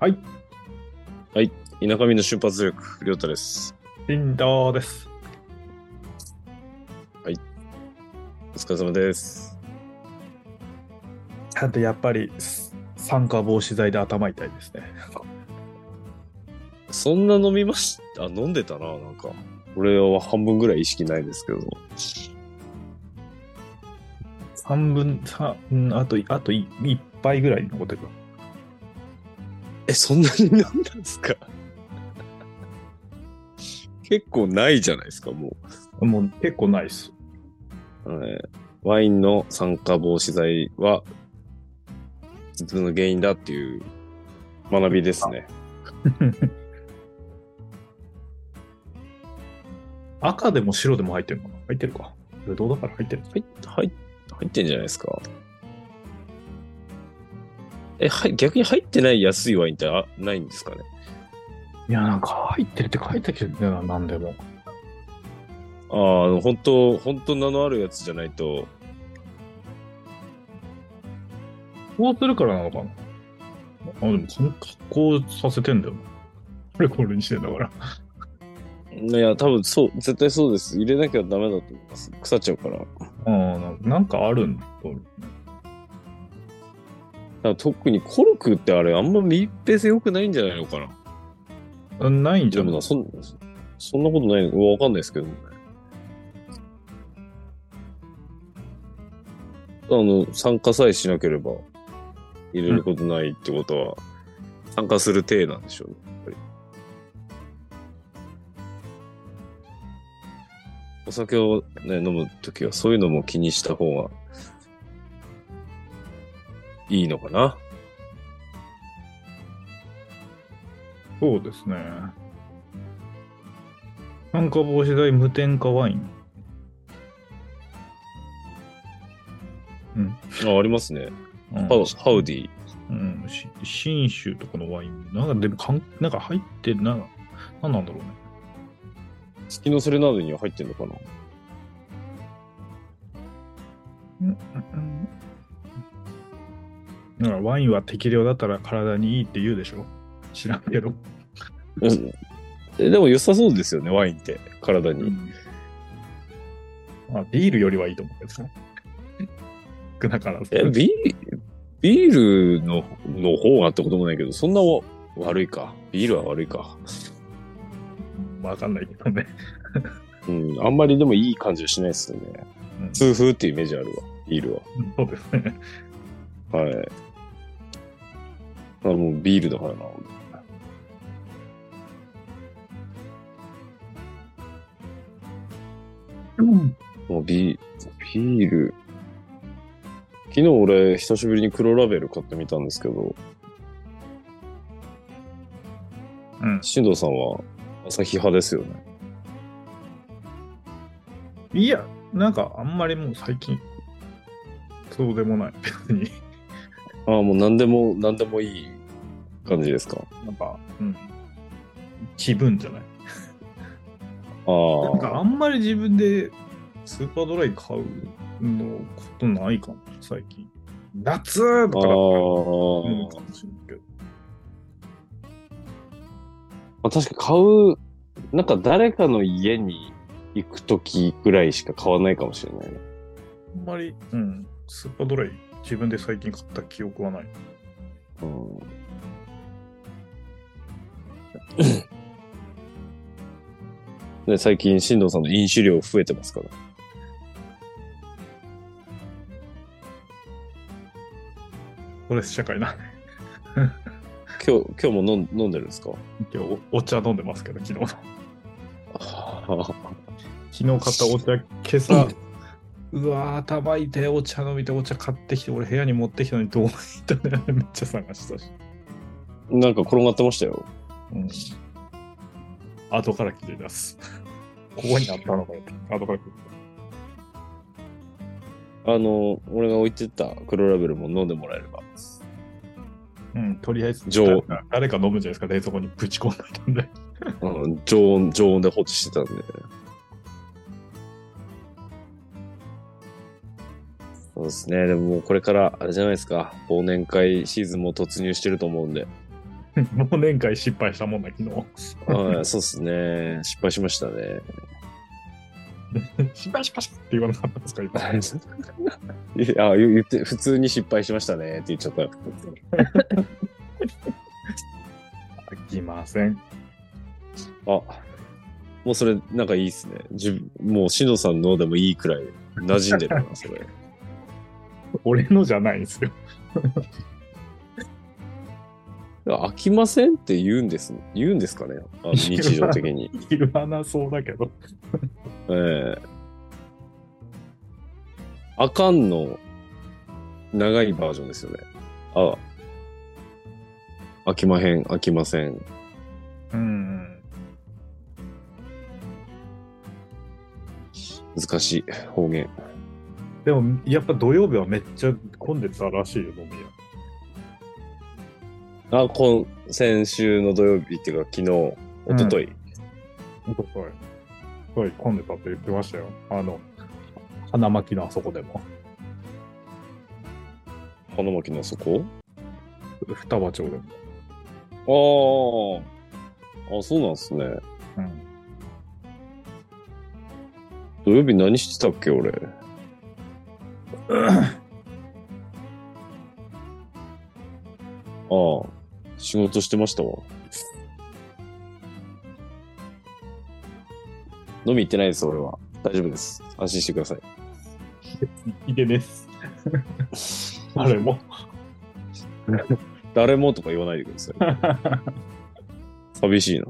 はい。はい。田舎民の瞬発力、りょうたです。リンダーです。お疲れ様です。あとやっぱりす酸化防止剤で頭痛いですね。そんな飲みました？あ、飲んでたな、なんか。俺は半分ぐらい意識ないですけど。3分、さうんあと、あとい1杯ぐらい残ってる。え、そんなに飲んだんですか？結構ないじゃないですか、ももう結構ないっす。う。はいワインの酸化防止剤は、頭痛の原因だっていう学びですね。赤でも白でも入ってるのかな？入ってるか。ぶどうだから入ってる。入っ入入ってんじゃないですか。え、はい、逆に入ってない安いワインってあないんですかね？いや、なんか入ってるって書いてきてるんだよな、なんでも。ああ、本当本当名のあるやつじゃないと、こうするからなのかな？あ、でもこの格好させてんだよな。これこれにしてんだから。いや、多分そう、絶対そうです。入れなきゃダメだと思います。腐っちゃうから。ああ、ななんかあるん？だと思う。ら特にコルクってあれ、あんま密閉性良くないんじゃないのかな？あないんじゃない？そんそんなことないの？わかんないですけどね。あの、参加さえしなければ入れることないってことは、参加する体なんでしょうね。やっぱりお酒をね、飲むときはそういうのも気にした方がいいのかな？そうですね。酸化防止剤無添加ワイン。うん。あ、ありますね。うんハウハウディ。うん。し新州とかのワイン。なんかでもかん、なんか入ってるな。なんなんだろうね。月のセレナーデには入ってんのかな？うんうんだからワインは適量だったら体にいいって言うでしょ？知らんけど。うんえでも良さそうですよね、ワインって。体に。まあ、ビールよりはいいと思うけどね。少なからビービールのの方がってこともないけど、そんなわ悪いか。ビールは悪いか。わかんないけどね。うん、あんまりでもいい感じはしないですよね。うん痛風っていうイメージあるわ、ビールそうですね。は。はい。あもうビールだからな。もうビビール。昨日俺、久しぶりに黒ラベル買ってみたんですけど、うん。新藤さんは朝日派ですよね。いや、なんかあんまりもう最近、そうでもない。別に。ああ、もう何でも、何でもいい感じですか？なんか、うん。気分じゃない。あなんかあんまり自分でスーパードライ買うのことないかも、最近。夏だったらかもしれないけど。まあ。確か買う、なんか誰かの家に行くときぐらいしか買わないかもしれないね。あんまり、うん。スーパードライ自分で最近買った記憶はない。うんで 最近、新藤さんの飲酒量増えてますから。ストレス社会な。今日、今日も飲ん飲んでるんですか？今日おお茶飲んでますけど、昨日の。あ 昨日買ったお茶、今朝、うわー、頭痛いお茶飲みてお茶買ってきて、俺部屋に持ってきたのにどういったね、めっちゃ探したし。なんか転がってましたよ。うん。後から気づいたっす。ここにあったのかよって。後から気づいあの、俺が置いてった黒ラベルも飲んでもらえれば。うん、とりあえず常誰か飲むじゃないですか、冷蔵庫にぶち込んでたんで。うん常温、常温で放置してたんで。そうですね。でももうこれから、あれじゃないですか。忘年会シーズンも突入してると思うんで。忘年会失敗したもんだ、昨日。はい、そうですね。失敗しましたね。失敗しましたって言わなかったんですか、今。いや、言言って、普通に失敗しましたねって言っちゃった。飽きません。あ、もうそれ、なんかいいっすね。自分もう、しのさんのでもいいくらい馴染んでるな、それ。俺のじゃないんですよ。飽きませんって言うんです、言うんですかね？あの日常的に。言わなそうだけど。ええあかんの長いバージョンですよね。あ、飽きまへん、飽きません。うん。難しい方言。でも、やっぱ土曜日はめっちゃ混んでたらしいよ、飲み屋。あ、今、先週の土曜日っていうか昨日、一昨日おととい。すごい混んでたって言ってましたよ。あの、花巻のあそこでも。花巻のあそこ？双葉町でも。ああ。あ、そうなんですね。うん。土曜日何してたっけ、俺？ああ。仕事してましたわ。飲み行ってないです、俺は。大丈夫です。安心してください。いでです。あれも。誰もとか言わないでください。寂しいな。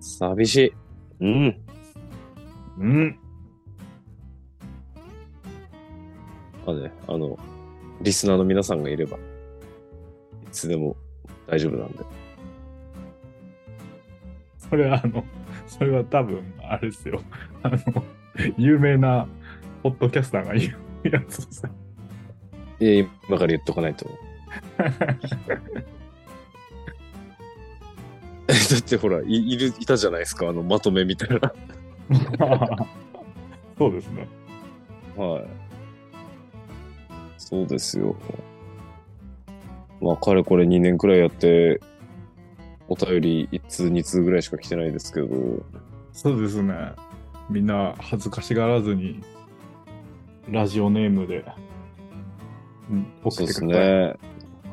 寂しい。うん。うん。まあね、あの、リスナーの皆さんがいれば、いつでも大丈夫なんで。それはあの、それは多分、あれですよ。あの、有名なポッドキャスターが言うやつです。ええ今から言っとかないと。だってほら、いいる、いたじゃないですか、あの、まとめみたいな。そうですね。はい。そうですよ。まあ、かれこれ2年くらいやって、お便り1通、2通ぐらいしか来てないですけど、そうですね。みんな恥ずかしがらずに、ラジオネームで、うん送そうですってください。ね。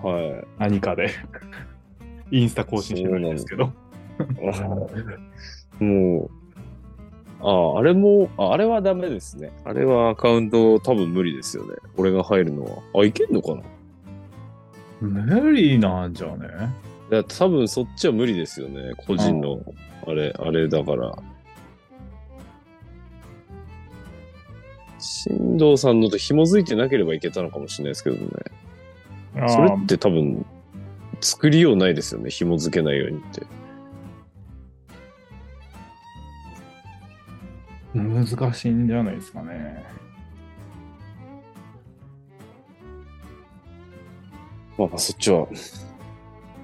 はい。何かで。インスタ更新してないんですけど。もう、ああ、あれも、ああれはダメですね。あれはアカウント多分無理ですよね。俺が入るのは。あ、いけんのかな？無理なんじゃね？いや、多分そっちは無理ですよね。個人の、あれ、あれだから。新藤さんのと紐づいてなければいけたのかもしれないですけどね。あそれって多分、作りようないですよね。紐づけないようにって。難しいんじゃないですかね。まあ、そっちは、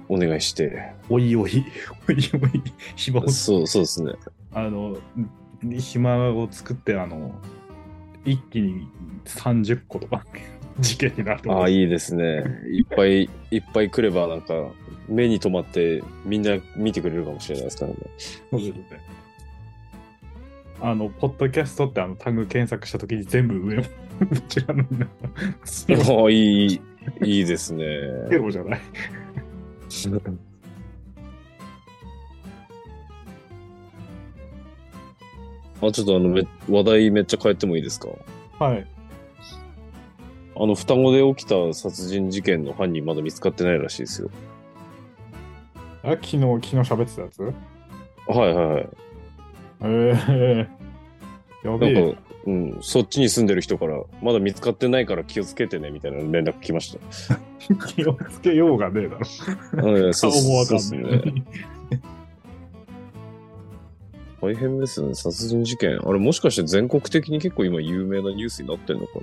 お願いして。おいおい、おいおい、暇を、そう、そうですね。あの、暇を作って、あの、一気に30個とか事件になるとああ、いいですね。いっぱいいっぱい来れば、なんか、目に留まって、みんな見てくれるかもしれないですからね。そうですね。あの、ポッドキャストってあのタグ検索したときに全部上の、どちらのみんな、ああ、いい、いいですね。ゼロじゃない。あ、ちょっとあの、め話題めっちゃ変えてもいいですか？はい。あの、双子で起きた殺人事件の犯人まだ見つかってないらしいですよ。あ、昨日、昨日喋ってたやつ？はいはいはい。ええやべえ。なんか、うん、そっちに住んでる人から、まだ見つかってないから気をつけてね、みたいな連絡来ました。気をつけようがねえだろ。うん そう顔もわかんない。ね。大変ですよね、殺人事件。あれ、もしかして全国的に結構今有名なニュースになってんのか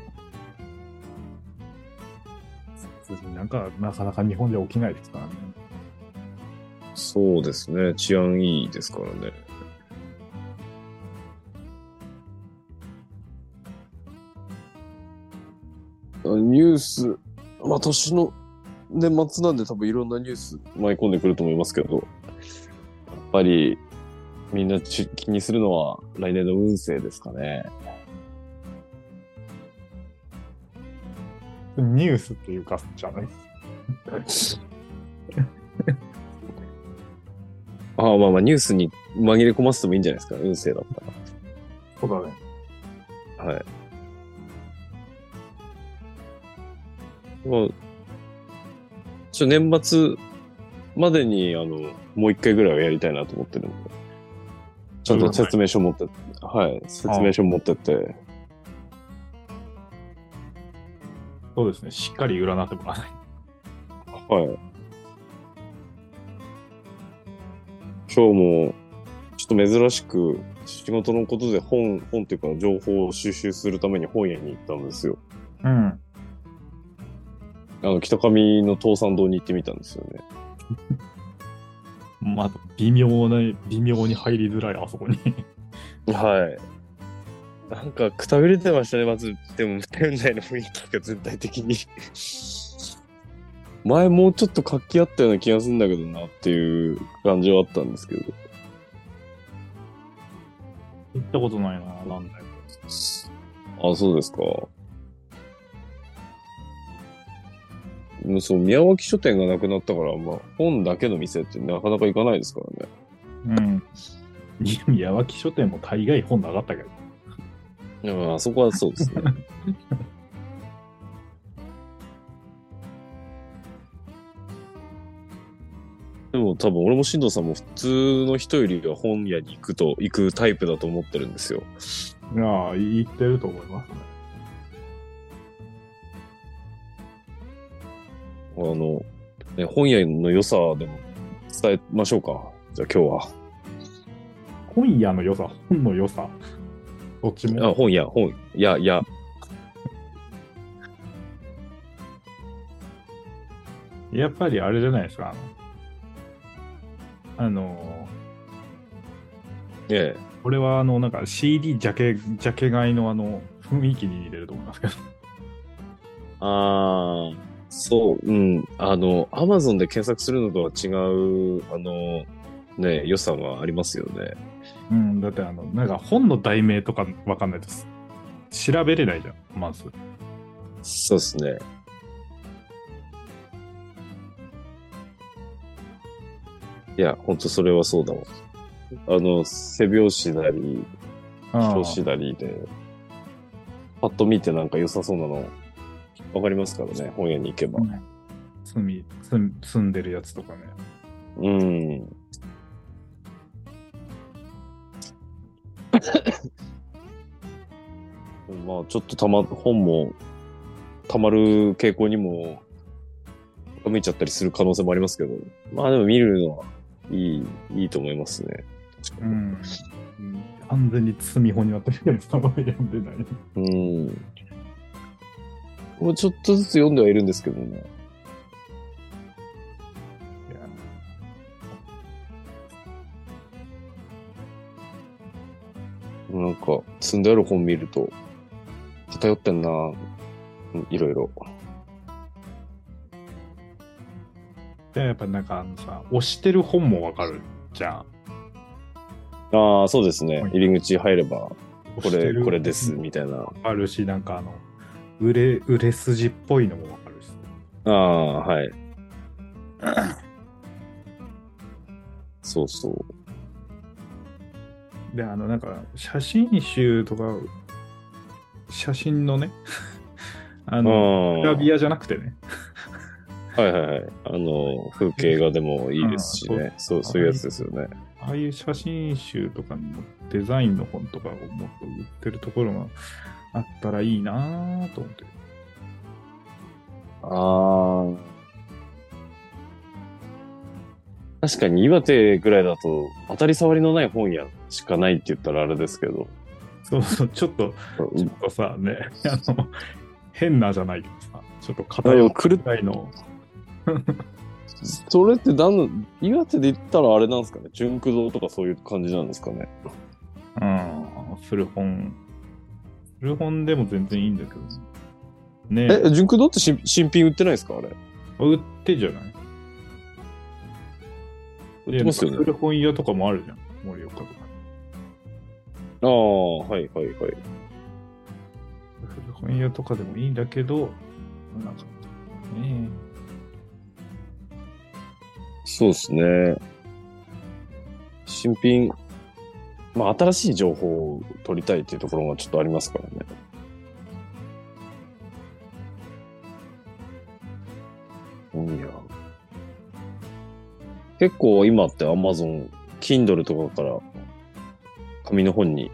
な？んかなかなか日本では起きないですからね。そうですね。治安いいですからね。ニュース、まあ年の年末なんで多分いろんなニュース舞い込んでくると思いますけど、やっぱりみんなち気にするのは来年の運勢ですかね。ニュースっていうかじゃない？ああまあまあニュースに紛れ込ませてもいいんじゃないですか、運勢だったそうだね。ら。はい。まあ、ちょ年末までに、あの、もう一回ぐらいはやりたいなと思ってるんで。ちゃんと説明書持って、はい、説明書持ってって、そうですね。しっかり占ってもらわない。はい。今日も、ちょっと珍しく、仕事のことで本、本っていうか情報を収集するために本屋に行ったんですよ。うん。あの、北上の東山堂に行ってみたんですよね。まあ、微妙な、微妙に入りづらい、あそこに。はい。なんか、くたびれてましたね、まず。でも、店内の雰囲気が全体的に。前もうちょっと活気あったような気がするんだけどなっていう感じはあったんですけど。行ったことないな、なんだよ。あ、そうですか。そう、宮脇書店がなくなったから、まあ、本だけの店ってなかなか行かないですからね。うん。宮脇書店も大概本なかったけど。あそこはそうですね。でも多分俺も進藤さんも普通の人よりは本屋に行くと、行くタイプだと思ってるんですよ。いやあ、言ってると思いますね。あの、ね、本屋の良さでも伝えましょうか。じゃあ今日は。本屋の良さ、本の良さ？どっちあ、も。本屋、本、や、や。やっぱりあれじゃないですか。あの、あのええ。これはあの、なんか CD ジャケ、ジャケ買いのあの、雰囲気に入れると思いますけど。ああ、そう、うん。あの、アマゾンで検索するのとは違う、あの、ね、良さがありますよね。うん、だってあの、なんか本の題名とかわかんないです。調べれないじゃん、まず。そうですね。いや、ほんとそれはそうだわ。あの、背表紙なり、表紙なりで、パッと見てなんか良さそうなの、わかりますからね、本屋に行けば。うん住み、住ん住んでるやつとかね。うん。まあ、ちょっとたま、本も、たまる傾向にも、向いちゃったりする可能性もありますけど、まあでも見るのはいい、いいと思いますね。うん。完全に積み本になってるやつあんまり読んでない。うん。もうちょっとずつ読んではいるんですけどね。なんか、積んである本見ると、偏ってんなうんいろいろ。でやっぱなんかあのさ、押してる本もわかるじゃん。ああ、そうですねはい。入り口入れば、これ、これです、みたいな。あるし、なんかあの、売れ、売れ筋っぽいのもわかるし。ああ、はい。そうそう。で、あの、なんか、写真集とか、写真のね、あ あの、あ、グラビアじゃなくてね、はいはいはい。あの、風景画でもいいですしね。そう、そういうやつですよね。ああいう写真集とかのデザインの本とかをもっと売ってるところがあったらいいなぁと思って。ああ。確かに岩手ぐらいだと当たり障りのない本屋しかないって言ったらあれですけど。そうそう、ちょっと、ちょっとさ、ね、あの、変なじゃないけどさ、ちょっとあ偏っの狂ったいの、それって何の、岩手で言ったらあれなんですかね？純駆動とかそういう感じなんですかね？うん。古本。古本でも全然いいんだけど。ねえ、純駆動って新新品売ってないですか？あれ。売ってんじゃない？売ってますよね。古本屋とかもあるじゃん。盛岡とか。ああ、はいはいはい。古本屋とかでもいいんだけど、なんか、ねそうですね。新品、まあ新しい情報を取りたいっていうところがちょっとありますからね。いや。結構今って Amazon、Kindle とかから紙の本に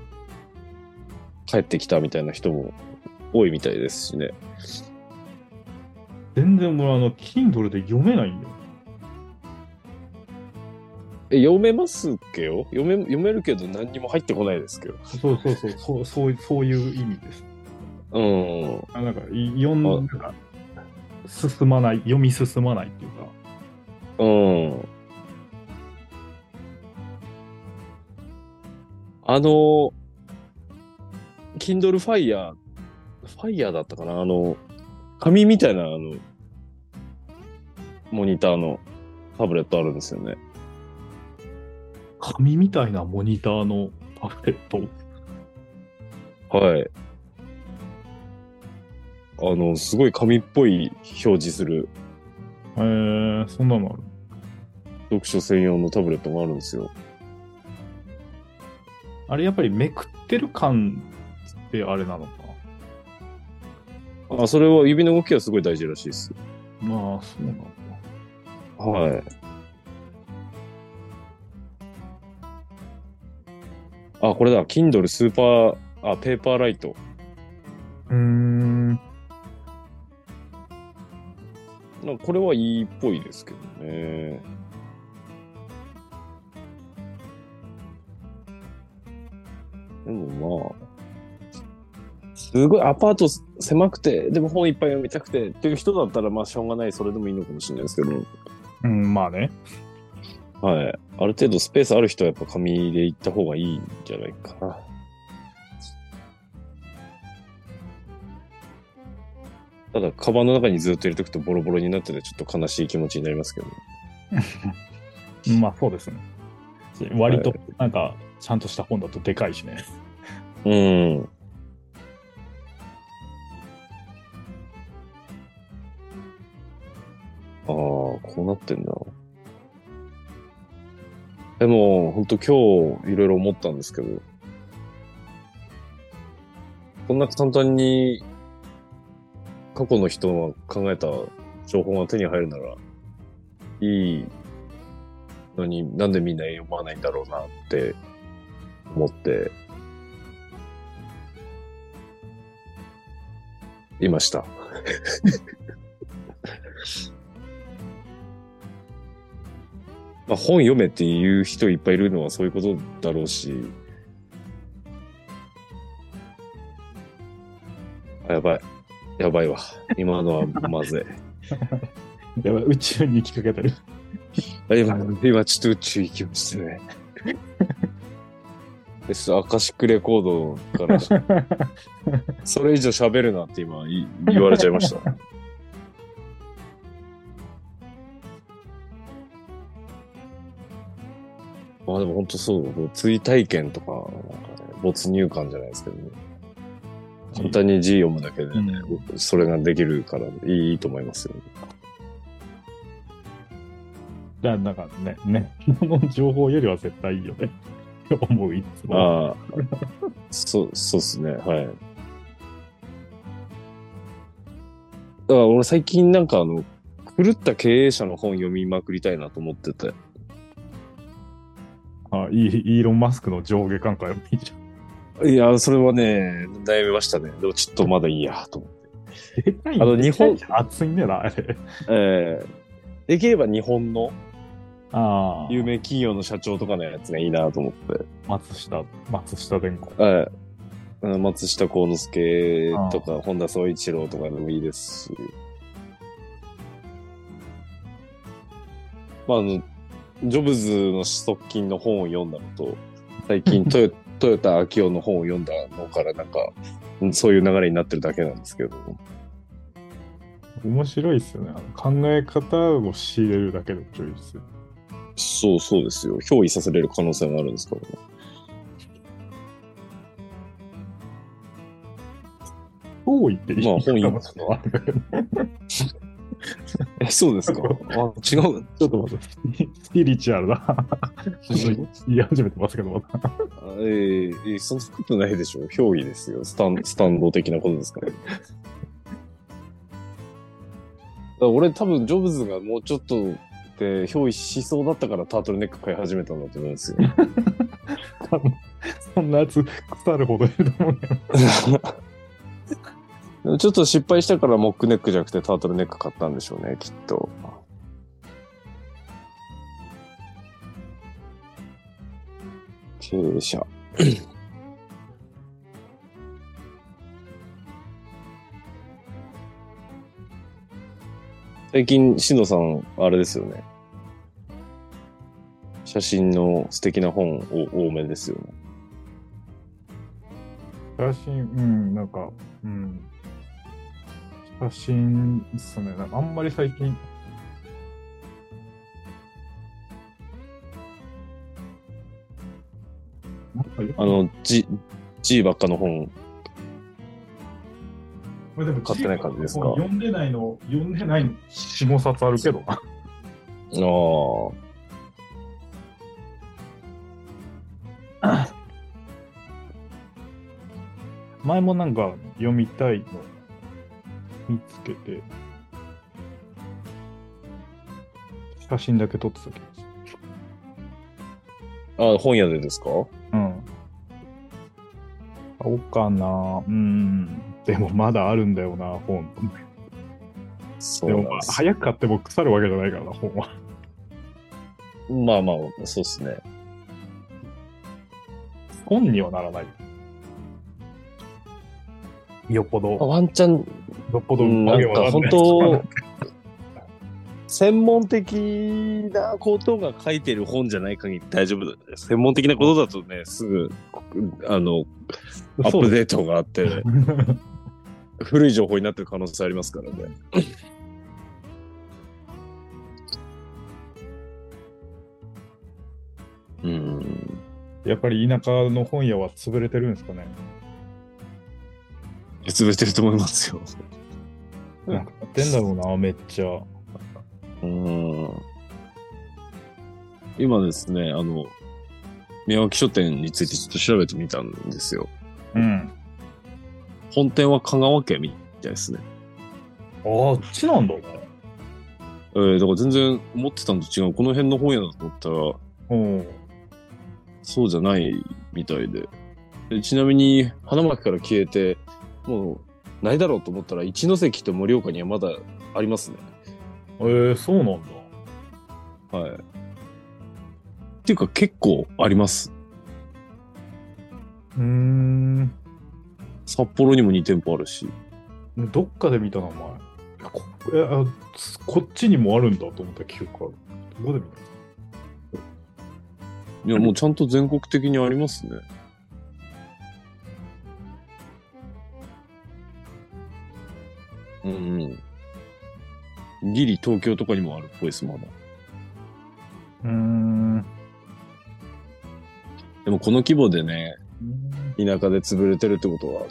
帰ってきたみたいな人も多いみたいですしね。全然俺あの、Kindle で読めないんだよ。え、読めますっけよ？読め、読めるけど何にも入ってこないですけど。そうそうそう、そうそうそういう意味です。うん。あなんか、い読んなんか、進まない、読み進まないっていうか、うん。あの、Kindle Fire、Fire だったかな？あの、紙みたいな、あの、モニターのタブレットあるんですよね。紙みたいなモニターのパフレット。はい。あの、すごい紙っぽい表示するえー、そんなのある。読書専用のタブレットがあるんですよ。あれやっぱりめくってる感ってあれなのか。あ、それは指の動きはすごい大事らしいです。まあ、そうなのか。はい。あ、これだ。Kindle スーパー、あ、ペーパーライト。うーん。なんかこれはいいっぽいですけどね。でもまあ、すごいアパート狭くて、でも本いっぱい読みたくてっていう人だったら、まあしょうがない、それでもいいのかもしれないですけど、うん、まあね。はい。ある程度スペースある人はやっぱ紙で行った方がいいんじゃないかな。ただ、カバンの中にずっと入れとくとボロボロになっててちょっと悲しい気持ちになりますけどね。まあそうですね。割と、なんか、ちゃんとした本だとでかいしね。うん。ああ、こうなってんだ。でも、本当今日いろいろ思ったんですけど、こんな簡単に過去の人が考えた情報が手に入るならいいのになんでみんな読まないんだろうなって思っていました。まあ、本読めっていう人いっぱいいるのはそういうことだろうし、あやばい。やばいわ。今のはまずい。やばい、宇宙に行きかけてる。あ今、今ちょっと宇宙行きましたね。でちょっとアカシックレコードから、それ以上喋るなって今い言われちゃいました。まあでも本当そう、追体験とか、なんかね、没入感じゃないですけどね。簡単に字読むだけでね、それができるからいいと思いますよね。じゃあ、なんかね、ね、この情報よりは絶対いいよね。思う、いつも。ああ、そう、そうっすね、はい。だから俺最近なんかあの、狂った経営者の本読みまくりたいなと思ってて。あイーロン・マスクの上下関係もいいじゃん。いや、それはね、悩みましたね。でもちょっとまだいいや、と思って。でかいあの日本熱いんだよな、あれ。えーできれば日本のああ。有名企業の社長とかのやつがいいなと思って。松下、松下電工。ええうん松下幸之助とか、本田宗一郎とかでもいいですし。まあ、あの、ジョブズの側近の本を読んだのと、最近トヨ トヨタ秋夫の本を読んだのからなんか、うんそういう流れになってるだけなんですけど。面白いですよね。あの考え方を仕入れるだけでもちょいですよ。そうそうですよ。憑依させれる可能性もあるんですからね。多いって言いまあえ、そうですか？あ、違う。ちょっと待って、スピリチュアルな。ちょっと言い始めてますけど、また。あえーえーそんなことないでしょう。憑依ですよ。スタンスタンド的なことですから。だから俺多分ジョブズがもうちょっとで憑依しそうだったからタートルネック買い始めたんだと思うんですよ。多分そんなやつ腐るほどいると思うけど。で もちょっと失敗したからモックネックじゃなくてタートルネック買ったんでしょうね、きっと。経営者。最近、しのさん、あれですよね。写真の素敵な本を多めですよね。写真、うん、なんか、うん。写真ですね。なんかあんまり最近。あの、G、G ばっかの本。まあでも買ってない感じですか？読んでないの、読んでないの4、5冊あるけどな。ああ。前もなんか読みたいの見つけて、写真だけ撮ってたけど。あ、本屋でですか？うん。買おうかな。うん。でもまだあるんだよな、本。でもまあそうなんです。早く買っても腐るわけじゃないからな、本は。まあまあ、そうですね。本にはならない。よっぽど、ワンチャン、よっぽど、か本当、専門的なことが書いてる本じゃない限り大丈夫だ、ね。専門的なことだとね、すぐ、あの、アップデートがあって、古い情報になってる可能性ありますからね。うん。やっぱり田舎の本屋は潰れてるんですかね。潰れてると思いますよ。うんなんかやってんだろうな、めっちゃ。うん今ですね、あの、宮脇書店についてちょっと調べてみたんですよ。うん。本店は香川県みたいですね。ああっちなんだね。えー、だから全然思ってたのと違う。この辺の本屋だと思ったら、うん。そうじゃないみたいで。でちなみに、花巻から消えて、もう、ないだろうと思ったら、一関と盛岡にはまだありますね。えー、そうなんだ。はい。っていうか、結構あります。うーん。札幌にも2店舗あるし。どっかで見た名前。いやここっちにもあるんだと思った記憶ある。どこで見たいや、もうちゃんと全国的にありますね。うんうん。ギリ東京とかにもあるっぽいです、まだ。うーん。でもこの規模でね、田舎で潰れてるってことは、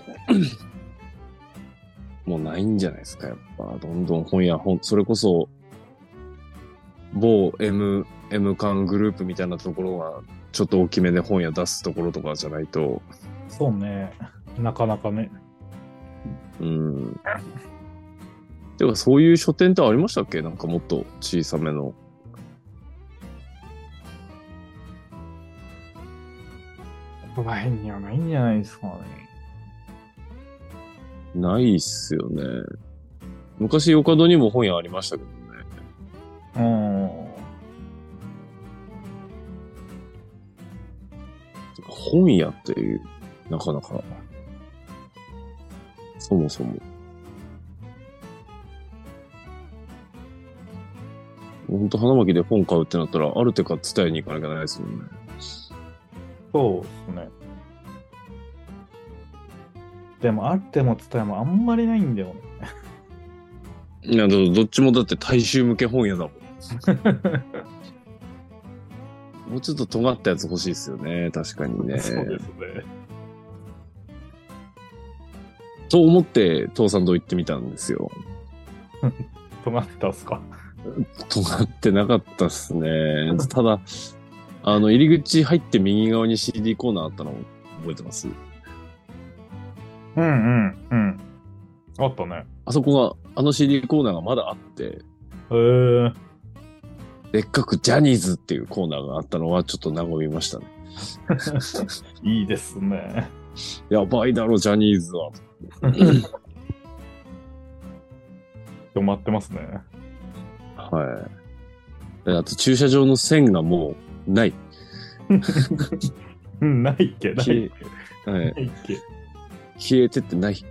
もうないんじゃないですか、やっぱ。どんどん本屋、本、それこそ、某 M、M 館グループみたいなところは、ちょっと大きめで本屋出すところとかじゃないと、そうね。なかなかね。うん。てか、そういう書店ってありましたっけ？なんかもっと小さめの。この辺にはないんじゃないですかね。ないっすよね。昔、ヨカドにも本屋ありましたけどね。うん。本屋っていう、なかなか、そもそも。本当花巻で本買うってなったら、ある手か伝えに行かなきゃないですもんね。そうですね。でも、あっても伝えもあんまりないんだよね。いや、どどっちもだって大衆向け本屋だもん。もうちょっと尖ったやつ欲しいですよね。確かにね。そうですね。と思って、父さんと行ってみたんですよ。尖ってたっすか？尖ってなかったっすね。ただ、あの、入り口入って右側に CD コーナーあったの覚えてます？うんうんうん。あったね。あそこが、あの CD コーナーがまだあって、へえ。でっかくジャニーズっていうコーナーがあったのはちょっと和みましたね。いいですね。やばいだろ、ジャニーズは。止まってますね。はい。であと駐車場の線がもうない。うん、ないっけ、ないっ消け。え、はい、ないっけ。消えてってない。こ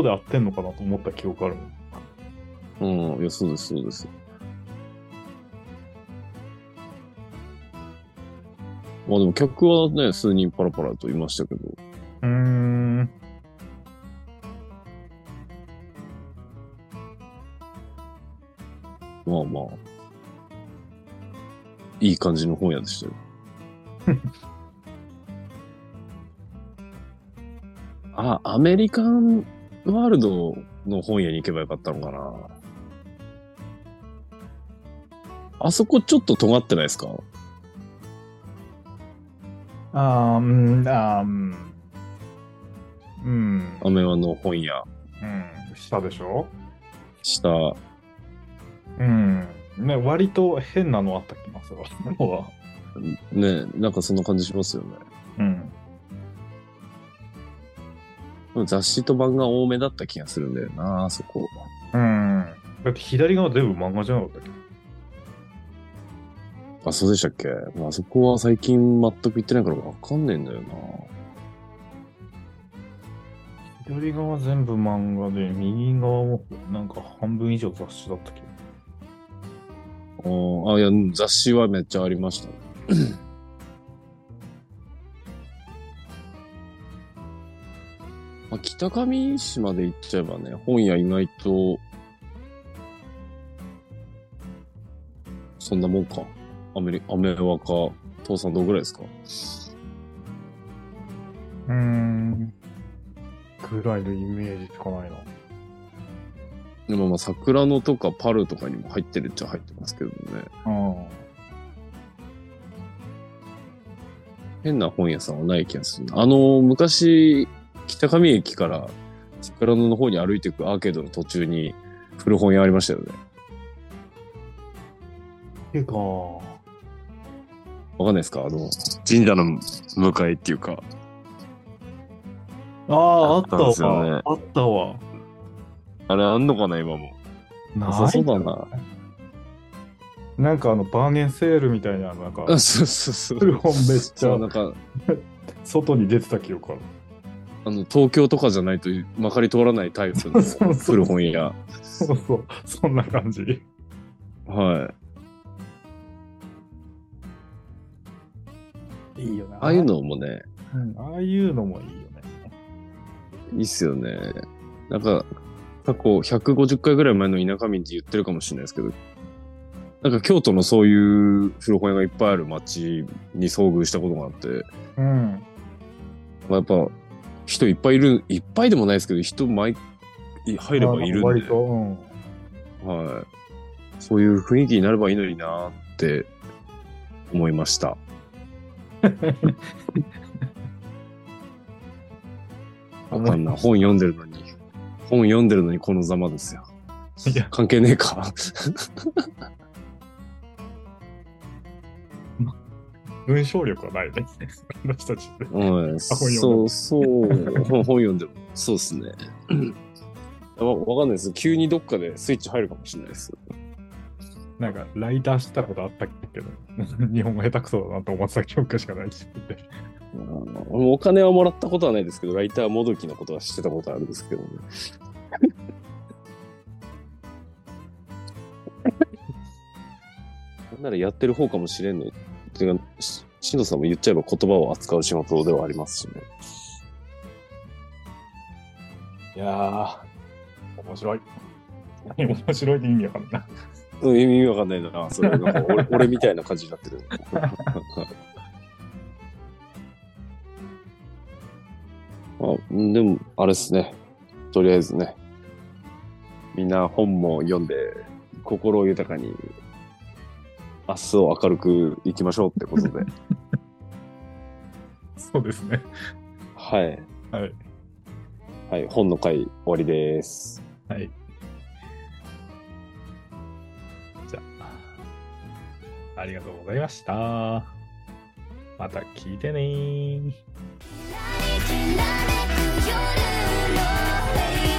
こで合ってんのかなと思った記憶あるもん。うん、いや、そうです、そうです。まあでも客はね、数人パラパラといましたけど、うーん。まあまあ、いい感じの本屋でしたよ。あ、アメリカンワールドの本屋に行けばよかったのかな。あそこちょっと尖ってないですか？あーうん、あーうん。うん。アメワの本屋。うん。下でしょ？下、うん。ね、割と変なのあった気がする。ね、なんかそんな感じしますよね。うん。雑誌と漫画多めだった気がするんだよな、あそこ。うん。だって左側全部漫画じゃなかったっけ？あ、そうでしたっけ？まああそこは最近全く行ってないからわかんねえんだよな。左側全部漫画で、右側もなんか半分以上雑誌だったけど。あ、いや、雑誌はめっちゃありました。まあ、北上市まで行っちゃえばね、本屋意外と、そんなもんか。アメリ、アメワか、父さんどんぐらいですか？うーん。ぐらいのイメージしかないな。でもまあ、桜野とかパルとかにも入ってるっちゃ入ってますけどね。うん。変な本屋さんはない気がするな。あの、昔、北上駅から桜野の方に歩いていくアーケードの途中に古本屋ありましたよね。ていうか、わかんないですか？あの、神社の向かいっていうか。ああ、あったわ。あったわ。あれあんのかな今も。なさそうだな。なんかあの、バーゲンセールみたいな、なんか、あそうそうそう。古本めっちそう、ゃなんか、外に出てた記憶ある。あの、東京とかじゃないとまかり通らないタイプのそうそう古本屋。そうそう、そんな感じ。はい。いいよな。ああいうのもね、うん、ああいうのもいいよね。いいっすよね。なんか、過去150回ぐらい前の田舎民って言ってるかもしれないですけど、なんか京都のそういう古本屋がいっぱいある街に遭遇したことがあって、うん。まあ、やっぱ人いっぱいいる、いっぱいでもないですけど、人毎入ればいるんで、割と、うん。はい。そういう雰囲気になればいいのになって思いました。わかんない。本読んでるのに、本読んでるのにこのざまですよ。いや、関係ねえか。文章力はないね。私たちって。うん、読んでそう、そう、本本読んでも、そうですね。わわかんないです。急にどっかでスイッチ入るかもしれないです。なんか、ライターしたことあったけど、日本語下手くそだなと思ってた記憶しかないし。うん俺もお金はもらったことはないですけど、ライターもどきのことは知ってたことあるんですけどね。なんならやってる方かもしれんの。てか、ししのさんも言っちゃえば言葉を扱う仕事ではありますしね。いやー、面白い。何面白いで意味わかんない。うん、意味わかんないな。それなんか俺 俺みたいな感じになってる。あでも、あれですね。とりあえずね。みんな本も読んで、心を豊かに、明日を明るく生きましょうってことで。そうですね。はい。はい。はい。本の回終わりです。はい。じゃあ、ありがとうございました。また聞いてねー。きらめく夜のフェイ